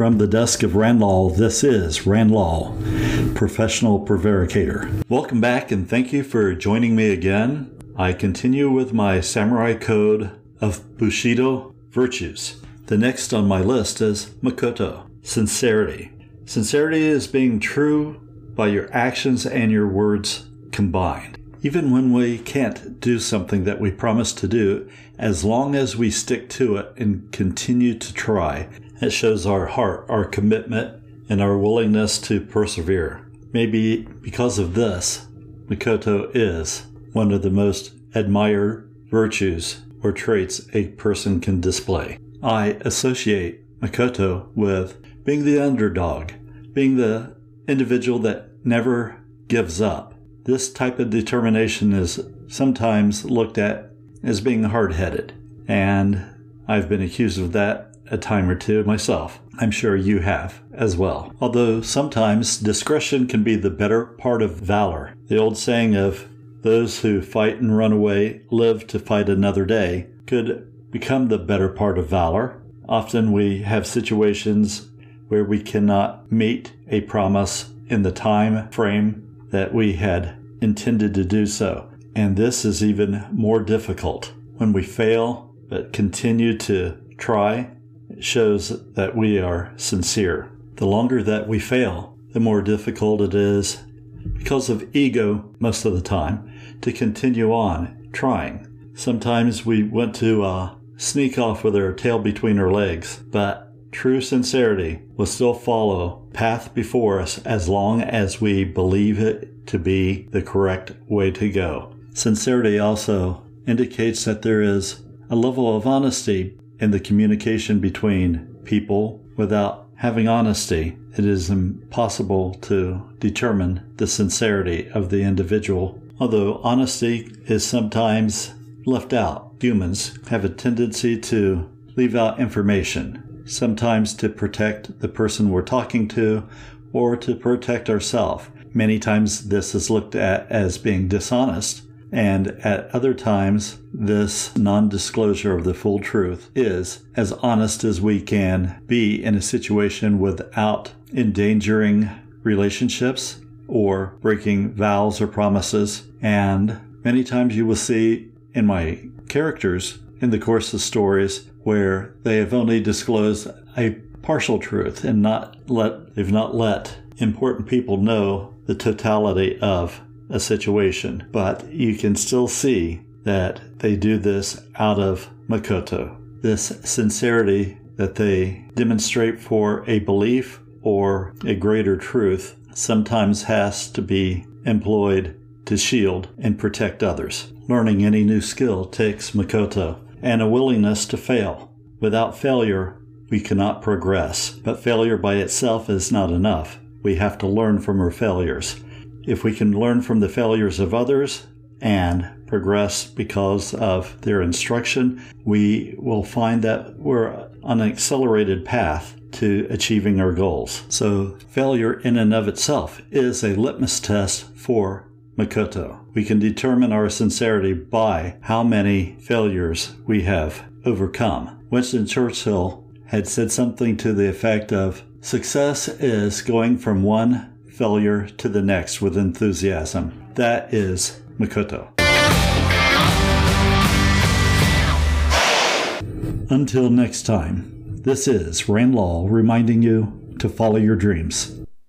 From the desk of Randlaw, this is Randlaw, professional prevaricator. Welcome back and thank you for joining me again. I continue with my samurai code of Bushido virtues. The next on my list is Makoto, sincerity. Sincerity is being true by your actions and your words combined. Even when we can't do something that we promise to do, as long as we stick to it and continue to try, it shows our heart, our commitment, and our willingness to persevere. Maybe because of this, Makoto is one of the most admired virtues or traits a person can display. I associate Makoto with being the underdog, being the individual that never gives up. This type of determination is sometimes looked at as being hard headed, and I've been accused of that a time or two myself. I'm sure you have as well. Although sometimes discretion can be the better part of valor. The old saying of those who fight and run away live to fight another day could become the better part of valor. Often we have situations where we cannot meet a promise in the time frame that we had intended to do so. And this is even more difficult. When we fail but continue to try, it shows that we are sincere. The longer that we fail, the more difficult it is, because of ego most of the time, to continue on trying. Sometimes we want to uh, sneak off with our tail between our legs, but true sincerity will still follow path before us as long as we believe it to be the correct way to go. Sincerity also indicates that there is a level of honesty in the communication between people. Without having honesty, it is impossible to determine the sincerity of the individual. Although honesty is sometimes left out, humans have a tendency to leave out information sometimes to protect the person we're talking to or to protect ourselves. Many times this is looked at as being dishonest, and at other times, this non disclosure of the full truth is as honest as we can be in a situation without endangering relationships or breaking vows or promises. And many times you will see in my characters in the course of stories where they have only disclosed a partial truth and not let they've not let important people know the totality of a situation but you can still see that they do this out of makoto this sincerity that they demonstrate for a belief or a greater truth sometimes has to be employed to shield and protect others learning any new skill takes makoto and a willingness to fail. Without failure, we cannot progress, but failure by itself is not enough. We have to learn from our failures. If we can learn from the failures of others and progress because of their instruction, we will find that we're on an accelerated path to achieving our goals. So, failure in and of itself is a litmus test for Makoto. We can determine our sincerity by how many failures we have overcome. Winston Churchill had said something to the effect of Success is going from one failure to the next with enthusiasm. That is Makoto. Until next time, this is Rain Randlaw reminding you to follow your dreams.